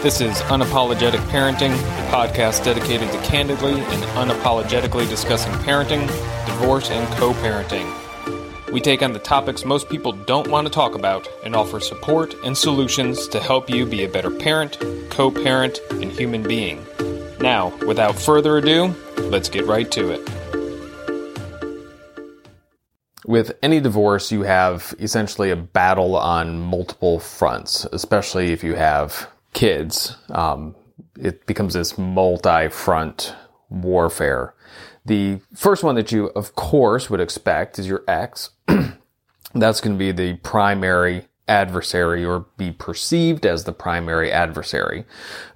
This is Unapologetic Parenting, a podcast dedicated to candidly and unapologetically discussing parenting, divorce, and co parenting. We take on the topics most people don't want to talk about and offer support and solutions to help you be a better parent, co parent, and human being. Now, without further ado, let's get right to it. With any divorce, you have essentially a battle on multiple fronts, especially if you have kids. Um, it becomes this multi front warfare. The first one that you, of course, would expect is your ex. That's going to be the primary adversary or be perceived as the primary adversary,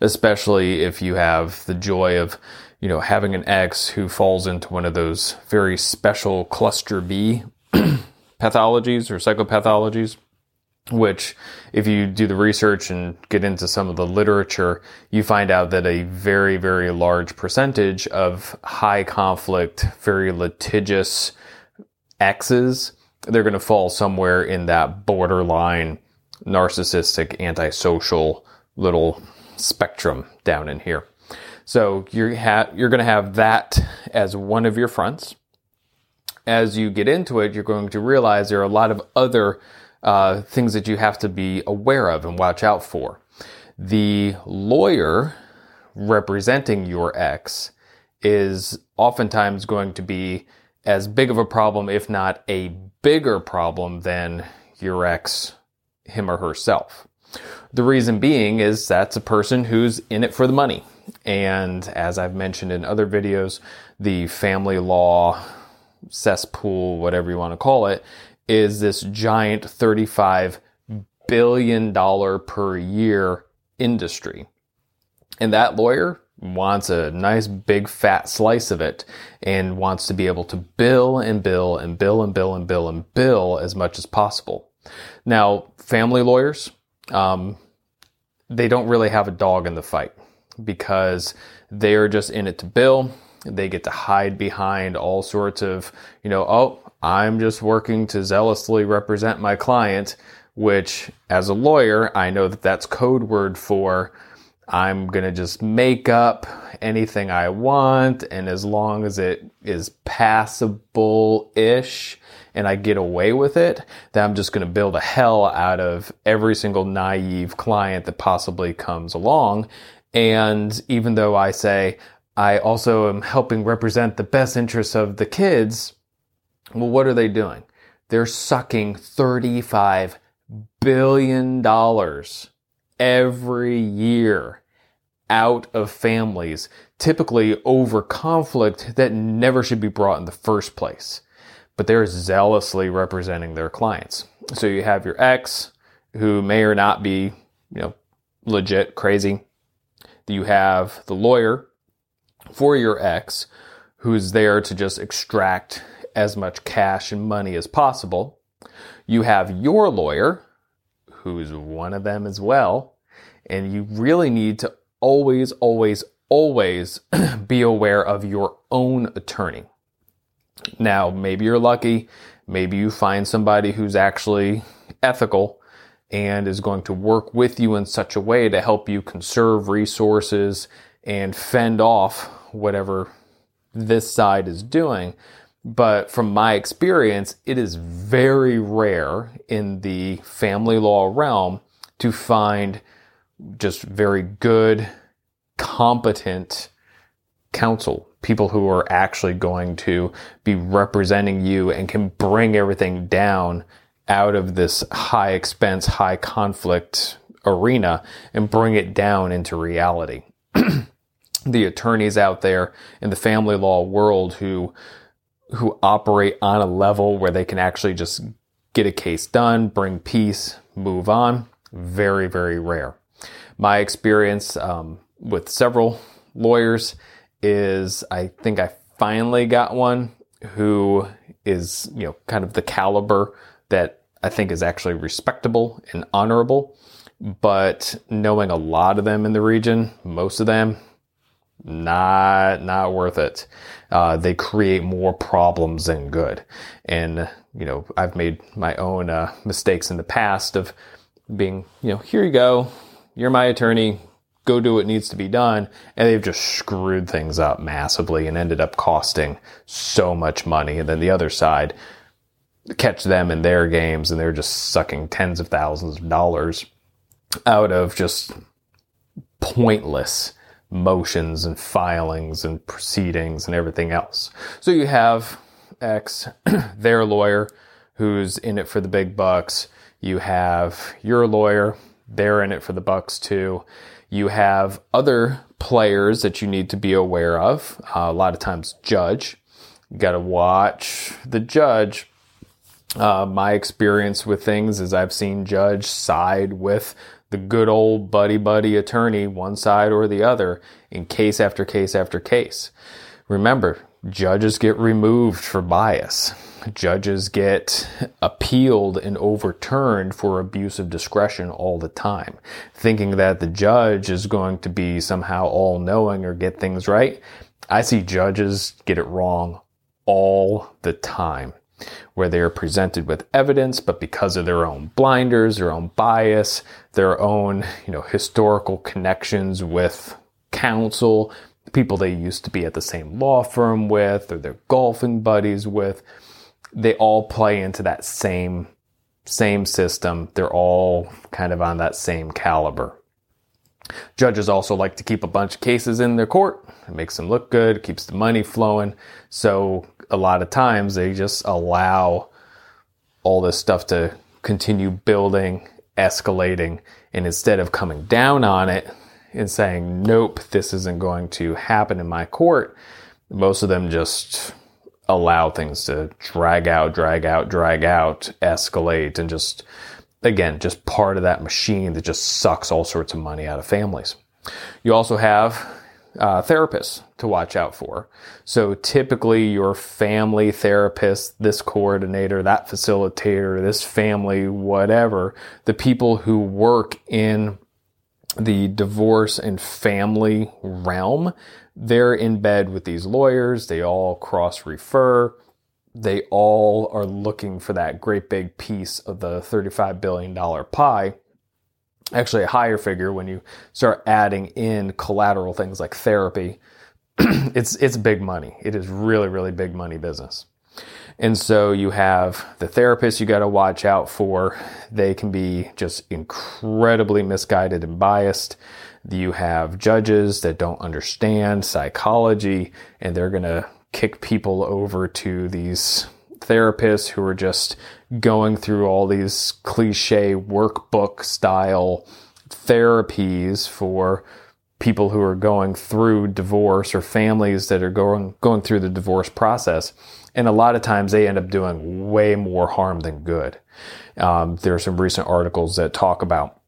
especially if you have the joy of, you know, having an ex who falls into one of those very special cluster B pathologies or psychopathologies, which if you do the research and get into some of the literature, you find out that a very, very large percentage of high conflict, very litigious exes they're going to fall somewhere in that borderline narcissistic, antisocial little spectrum down in here. So you're ha- you're going to have that as one of your fronts. As you get into it, you're going to realize there are a lot of other uh, things that you have to be aware of and watch out for. The lawyer representing your ex is oftentimes going to be as big of a problem, if not a bigger problem than your ex, him or herself. The reason being is that's a person who's in it for the money. And as I've mentioned in other videos, the family law cesspool, whatever you want to call it, is this giant $35 billion per year industry. And that lawyer wants a nice big fat slice of it and wants to be able to bill and bill and bill and bill and bill and bill as much as possible. Now, family lawyers, um, they don't really have a dog in the fight because they are just in it to bill. They get to hide behind all sorts of, you know, oh, I'm just working to zealously represent my client, which as a lawyer, I know that that's code word for I'm going to just make up anything I want. And as long as it is passable ish and I get away with it, then I'm just going to build a hell out of every single naive client that possibly comes along. And even though I say I also am helping represent the best interests of the kids, well, what are they doing? They're sucking $35 billion every year out of families, typically over conflict that never should be brought in the first place. But they're zealously representing their clients. So you have your ex who may or not be, you know, legit crazy. You have the lawyer for your ex who's there to just extract as much cash and money as possible. You have your lawyer who's one of them as well. And you really need to always, always, always be aware of your own attorney. Now, maybe you're lucky. Maybe you find somebody who's actually ethical and is going to work with you in such a way to help you conserve resources and fend off whatever this side is doing. But from my experience, it is very rare in the family law realm to find just very good, competent counsel, people who are actually going to be representing you and can bring everything down out of this high expense, high conflict arena and bring it down into reality. the attorneys out there in the family law world who who operate on a level where they can actually just get a case done, bring peace, move on. Very, very rare. My experience um, with several lawyers is I think I finally got one who is, you know, kind of the caliber that I think is actually respectable and honorable. But knowing a lot of them in the region, most of them, not not worth it. Uh, they create more problems than good. And you know, I've made my own uh, mistakes in the past of being, you know, here you go, you're my attorney, go do what needs to be done. And they've just screwed things up massively and ended up costing so much money. And then the other side catch them in their games and they're just sucking tens of thousands of dollars out of just pointless motions and filings and proceedings and everything else. So you have X, their lawyer, who's in it for the big bucks. You have your lawyer, they're in it for the bucks too. You have other players that you need to be aware of. Uh, a lot of times, judge. You got to watch the judge. Uh, my experience with things is I've seen judge side with the good old buddy buddy attorney, one side or the other, in case after case after case. Remember, judges get removed for bias. Judges get appealed and overturned for abuse of discretion all the time. Thinking that the judge is going to be somehow all knowing or get things right. I see judges get it wrong all the time where they are presented with evidence, but because of their own blinders, their own bias, their own, you know, historical connections with counsel, people they used to be at the same law firm with, or their golfing buddies with, they all play into that same same system. They're all kind of on that same caliber. Judges also like to keep a bunch of cases in their court. It makes them look good, keeps the money flowing. So a lot of times they just allow all this stuff to continue building, escalating, and instead of coming down on it and saying, nope, this isn't going to happen in my court, most of them just allow things to drag out, drag out, drag out, escalate, and just, again, just part of that machine that just sucks all sorts of money out of families. You also have uh, therapists to watch out for. So typically your family therapist, this coordinator, that facilitator, this family, whatever, the people who work in the divorce and family realm, they're in bed with these lawyers. They all cross refer. They all are looking for that great big piece of the $35 billion pie actually a higher figure when you start adding in collateral things like therapy. it's it's big money. It is really really big money business. And so you have the therapists you got to watch out for. They can be just incredibly misguided and biased. You have judges that don't understand psychology and they're going to kick people over to these therapists who are just going through all these cliche workbook style therapies for people who are going through divorce or families that are going going through the divorce process. And a lot of times they end up doing way more harm than good. Um, there are some recent articles that talk about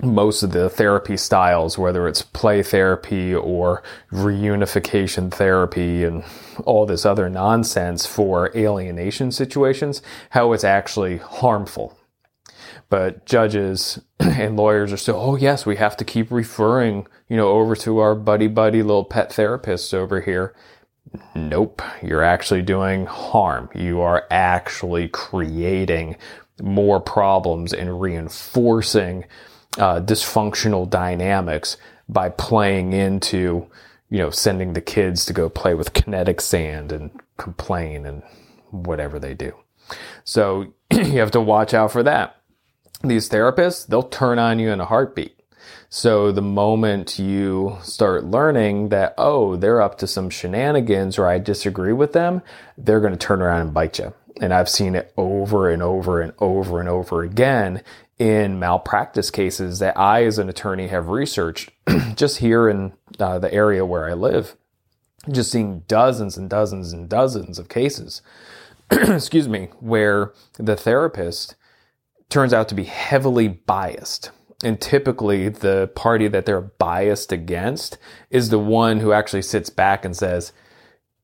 most of the therapy styles, whether it's play therapy or reunification therapy and all this other nonsense for alienation situations, how it's actually harmful. But judges and lawyers are still, oh yes, we have to keep referring, you know, over to our buddy buddy little pet therapists over here. Nope, you're actually doing harm. You are actually creating more problems and reinforcing uh, dysfunctional dynamics by playing into, you know, sending the kids to go play with kinetic sand and complain and whatever they do. So you have to watch out for that. These therapists, they'll turn on you in a heartbeat. So the moment you start learning that, oh, they're up to some shenanigans or I disagree with them, they're going to turn around and bite you. And I've seen it over and over and over and over again in malpractice cases that I, as an attorney, have researched just here in uh, the area where I live, just seeing dozens and dozens and dozens of cases, excuse me, where the therapist turns out to be heavily biased. And typically, the party that they're biased against is the one who actually sits back and says,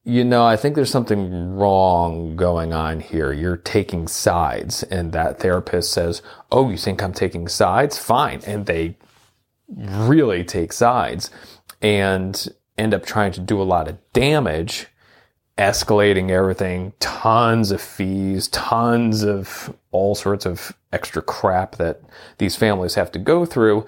you know, I think there's something wrong going on here. You're taking sides. And that therapist says, Oh, you think I'm taking sides? Fine. And they really take sides and end up trying to do a lot of damage, escalating everything, tons of fees, tons of all sorts of extra crap that these families have to go through.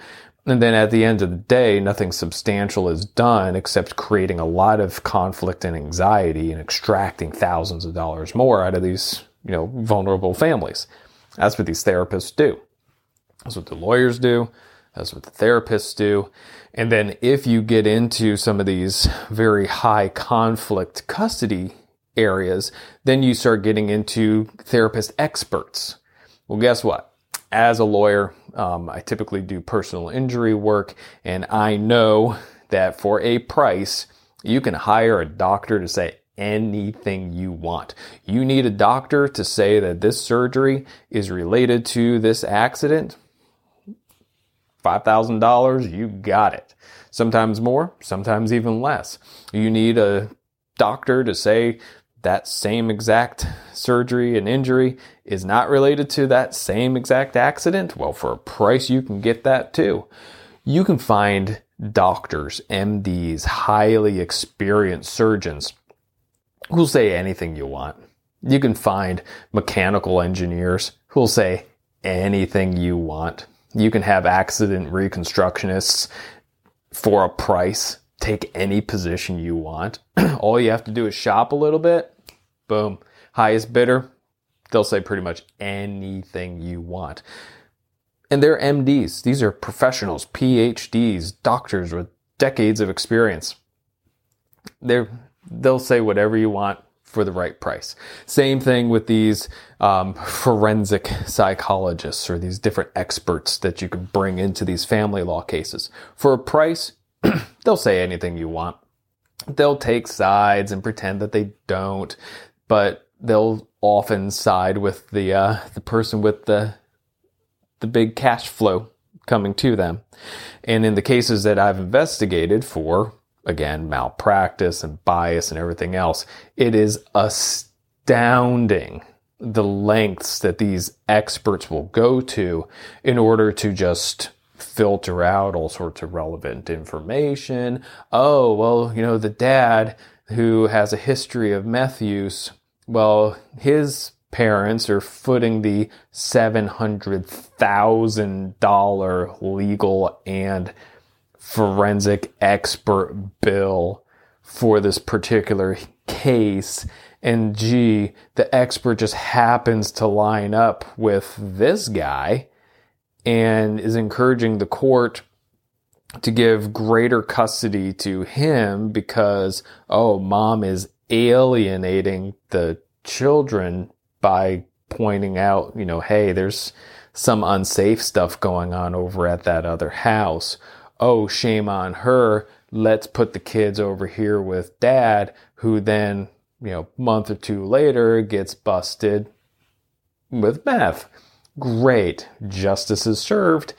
And then at the end of the day, nothing substantial is done except creating a lot of conflict and anxiety and extracting thousands of dollars more out of these, you know, vulnerable families. That's what these therapists do. That's what the lawyers do. That's what the therapists do. And then if you get into some of these very high conflict custody areas, then you start getting into therapist experts. Well, guess what? As a lawyer, um, I typically do personal injury work, and I know that for a price, you can hire a doctor to say anything you want. You need a doctor to say that this surgery is related to this accident. $5,000, you got it. Sometimes more, sometimes even less. You need a doctor to say that same exact surgery and injury is not related to that same exact accident, well, for a price, you can get that too. You can find doctors, MDs, highly experienced surgeons who'll say anything you want. You can find mechanical engineers who'll say anything you want. You can have accident reconstructionists for a price take any position you want. All you have to do is shop a little bit. Boom. Highest bidder, they'll say pretty much anything you want. And they're MDs. These are professionals, PhDs, doctors with decades of experience. They're, they'll say whatever you want for the right price. Same thing with these um, forensic psychologists or these different experts that you can bring into these family law cases. For a price, they'll say anything you want. They'll take sides and pretend that they don't, but they'll often side with the uh, the person with the the big cash flow coming to them. And in the cases that I've investigated for again malpractice and bias and everything else, it is astounding the lengths that these experts will go to in order to just filter out all sorts of relevant information. Oh, well, you know, the dad who has a history of meth use, well, his parents are footing the $700,000 legal and forensic expert bill for this particular case. And gee, the expert just happens to line up with this guy and is encouraging the court to give greater custody to him because, oh, mom is alienating the children by pointing out, you know, hey, there's some unsafe stuff going on over at that other house. Oh, shame on her. Let's put the kids over here with dad, who then, you know, month or two later gets busted with meth great. Justice is served.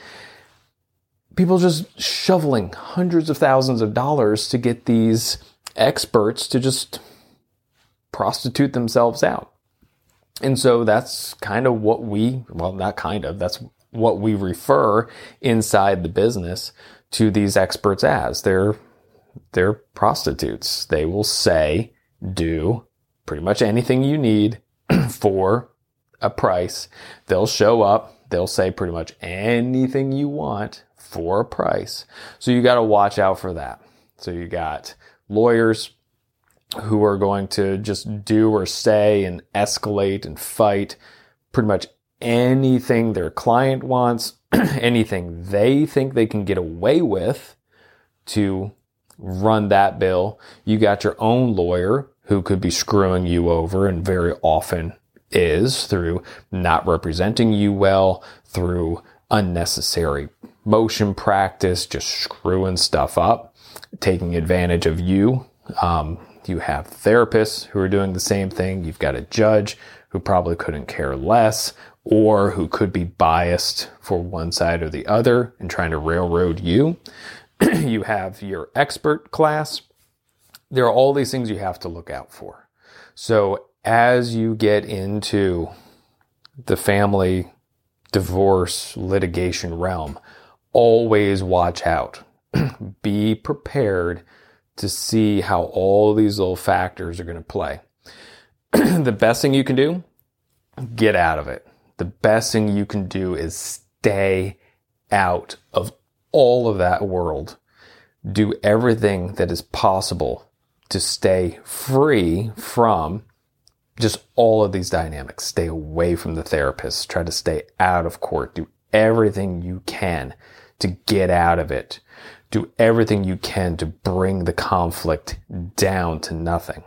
People just shoveling hundreds of thousands of dollars to get these experts to just prostitute themselves out. And so that's kind of what we, well, not kind of, that's what we refer inside the business to these experts as. They're, they're prostitutes. They will say, do pretty much anything you need for a price. They'll show up. They'll say pretty much anything you want for a price. So you got to watch out for that. So you got lawyers who are going to just do or say and escalate and fight pretty much anything their client wants, anything they think they can get away with to run that bill. You got your own lawyer who could be screwing you over and very often is through not representing you well, through unnecessary motion practice, just screwing stuff up, taking advantage of you. Um, you have therapists who are doing the same thing. You've got a judge who probably couldn't care less or who could be biased for one side or the other and trying to railroad you. you have your expert class. There are all these things you have to look out for. So as you get into the family divorce litigation realm, always watch out. Be prepared to see how all these little factors are going to play. the best thing you can do, get out of it. The best thing you can do is stay out of all of that world, do everything that is possible to stay free from just all of these dynamics. Stay away from the therapist. Try to stay out of court. Do everything you can to get out of it. Do everything you can to bring the conflict down to nothing.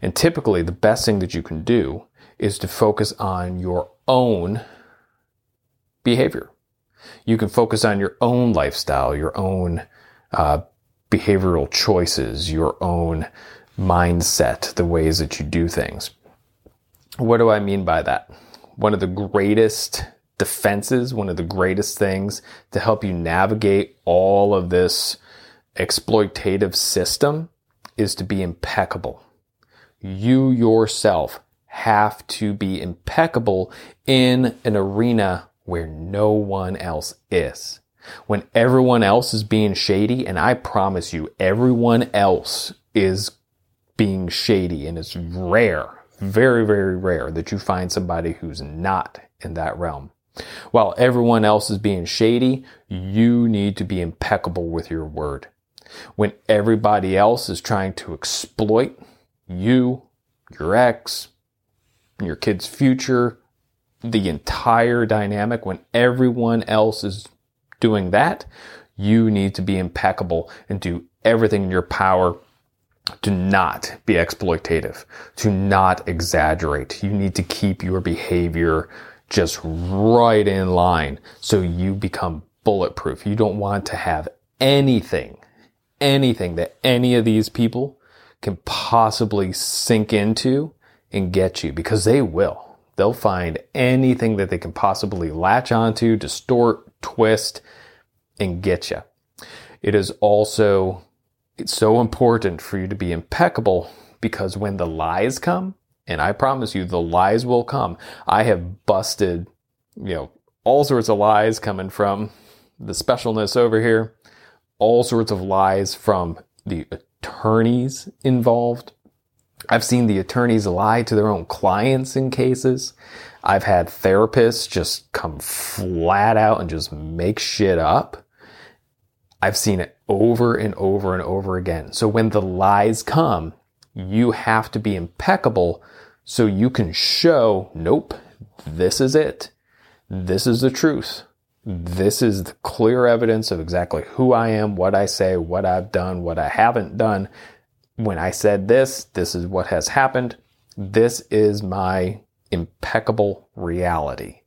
And typically the best thing that you can do is to focus on your own behavior. You can focus on your own lifestyle, your own uh, behavioral choices, your own mindset, the ways that you do things. What do I mean by that? One of the greatest defenses, one of the greatest things to help you navigate all of this exploitative system is to be impeccable. You yourself have to be impeccable in an arena where no one else is. When everyone else is being shady, and I promise you, everyone else is being shady, and it's rare, very, very rare that you find somebody who's not in that realm. While everyone else is being shady, you need to be impeccable with your word. When everybody else is trying to exploit you, your ex, your kid's future, the entire dynamic, when everyone else is doing that, you need to be impeccable and do everything in your power to not be exploitative, Do not exaggerate. You need to keep your behavior just right in line so you become bulletproof. You don't want to have anything, anything that any of these people can possibly sink into and get you because they will. They'll find anything that they can possibly latch onto, distort, twist, and get you. It is also it's so important for you to be impeccable because when the lies come, and I promise you the lies will come. I have busted, you know, all sorts of lies coming from the specialness over here, all sorts of lies from the attorneys involved. I've seen the attorneys lie to their own clients in cases. I've had therapists just come flat out and just make shit up. I've seen it over and over and over again. So when the lies come, you have to be impeccable so you can show, nope, this is it. This is the truth. This is the clear evidence of exactly who I am, what I say, what I've done, what I haven't done. When I said this, this is what has happened. This is my impeccable reality.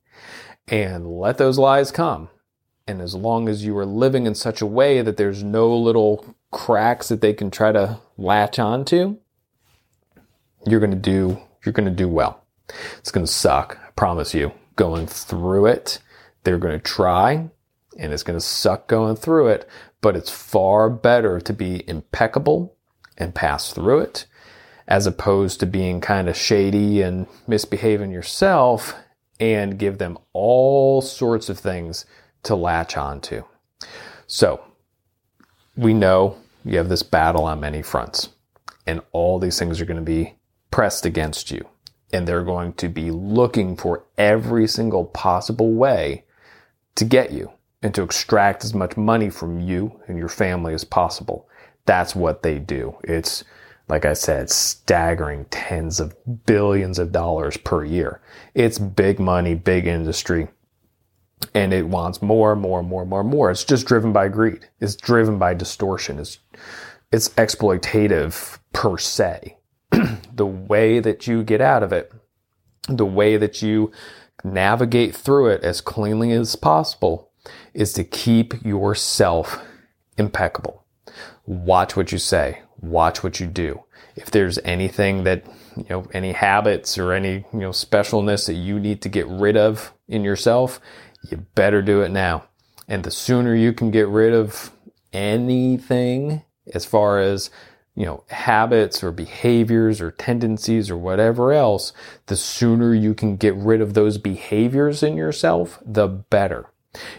And let those lies come. And as long as you are living in such a way that there's no little cracks that they can try to latch onto, you're going to do, you're going to do well. It's going to suck. I promise you going through it. They're going to try and it's going to suck going through it, but it's far better to be impeccable and pass through it as opposed to being kind of shady and misbehaving yourself and give them all sorts of things to latch onto. So we know you have this battle on many fronts and all these things are going to be pressed against you and they're going to be looking for every single possible way to get you and to extract as much money from you and your family as possible. That's what they do. It's like I said, staggering tens of billions of dollars per year. It's big money, big industry, and it wants more, more, more, more, more. It's just driven by greed. It's driven by distortion. It's it's exploitative per se. the way that you get out of it, the way that you navigate through it as cleanly as possible is to keep yourself impeccable. Watch what you say watch what you do. If there's anything that, you know, any habits or any, you know, specialness that you need to get rid of in yourself, you better do it now. And the sooner you can get rid of anything as far as, you know, habits or behaviors or tendencies or whatever else, the sooner you can get rid of those behaviors in yourself, the better.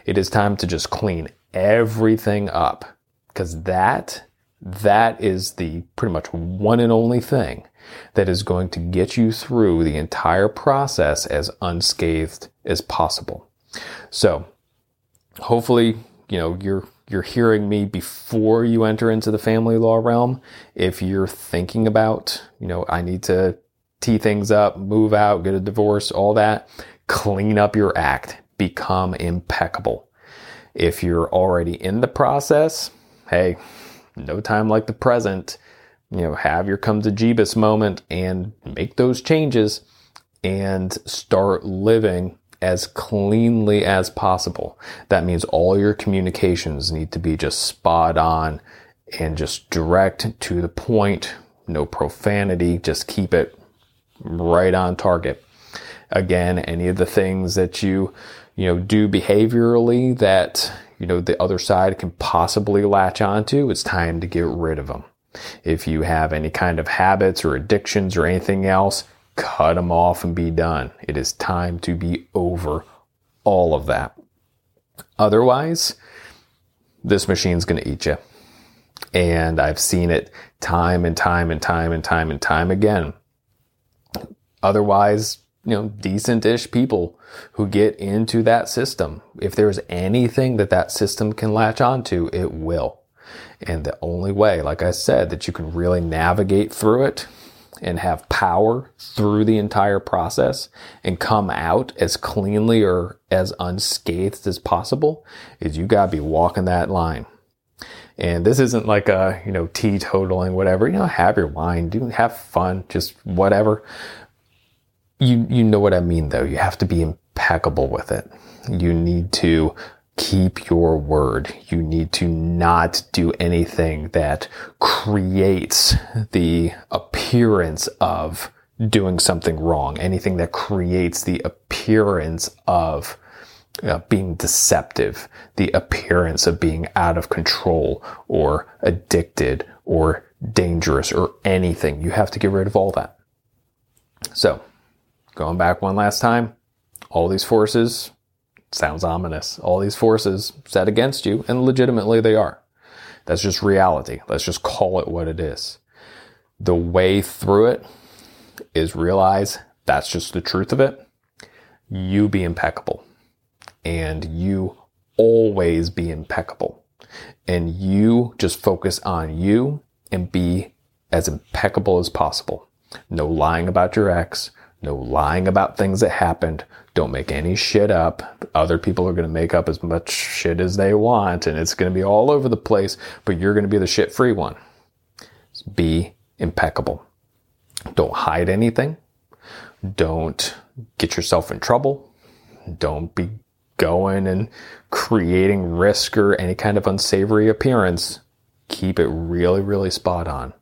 It is time to just clean everything up because that that is the pretty much one and only thing that is going to get you through the entire process as unscathed as possible. So hopefully, you know, you're you're hearing me before you enter into the family law realm, if you're thinking about, you know, I need to tee things up, move out, get a divorce, all that, clean up your act, become impeccable. If you're already in the process, hey, no time like the present. You know, have your come to Jeebus moment and make those changes and start living as cleanly as possible. That means all your communications need to be just spot on and just direct to the point. No profanity. Just keep it right on target. Again, any of the things that you, you know, do behaviorally that, you know, the other side can possibly latch onto, it's time to get rid of them. If you have any kind of habits or addictions or anything else, cut them off and be done. It is time to be over all of that. Otherwise, this machine's going to eat you. And I've seen it time and time and time and time and time again. Otherwise, you know, decent-ish people who get into that system. If there's anything that that system can latch onto, it will. And the only way, like I said, that you can really navigate through it and have power through the entire process and come out as cleanly or as unscathed as possible is you gotta be walking that line. And this isn't like a, you know, teetotaling, whatever, you know, have your wine, do have fun, just whatever. You, you know what I mean though. You have to be impeccable with it. You need to keep your word. You need to not do anything that creates the appearance of doing something wrong, anything that creates the appearance of uh, being deceptive, the appearance of being out of control or addicted or dangerous or anything. You have to get rid of all that. So, going back one last time, all these forces sounds ominous. All these forces set against you, and legitimately they are. That's just reality. Let's just call it what it is. The way through it is realize that's just the truth of it. You be impeccable. And you always be impeccable. And you just focus on you and be as impeccable as possible. No lying about your ex, no lying about things that happened. Don't make any shit up. Other people are going to make up as much shit as they want and it's going to be all over the place, but you're going to be the shit free one. Be impeccable. Don't hide anything. Don't get yourself in trouble. Don't be going and creating risk or any kind of unsavory appearance. Keep it really, really spot on.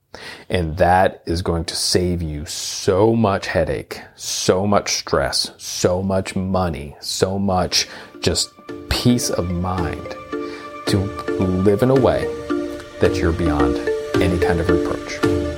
And that is going to save you so much headache, so much stress, so much money, so much just peace of mind to live in a way that you're beyond any kind of reproach.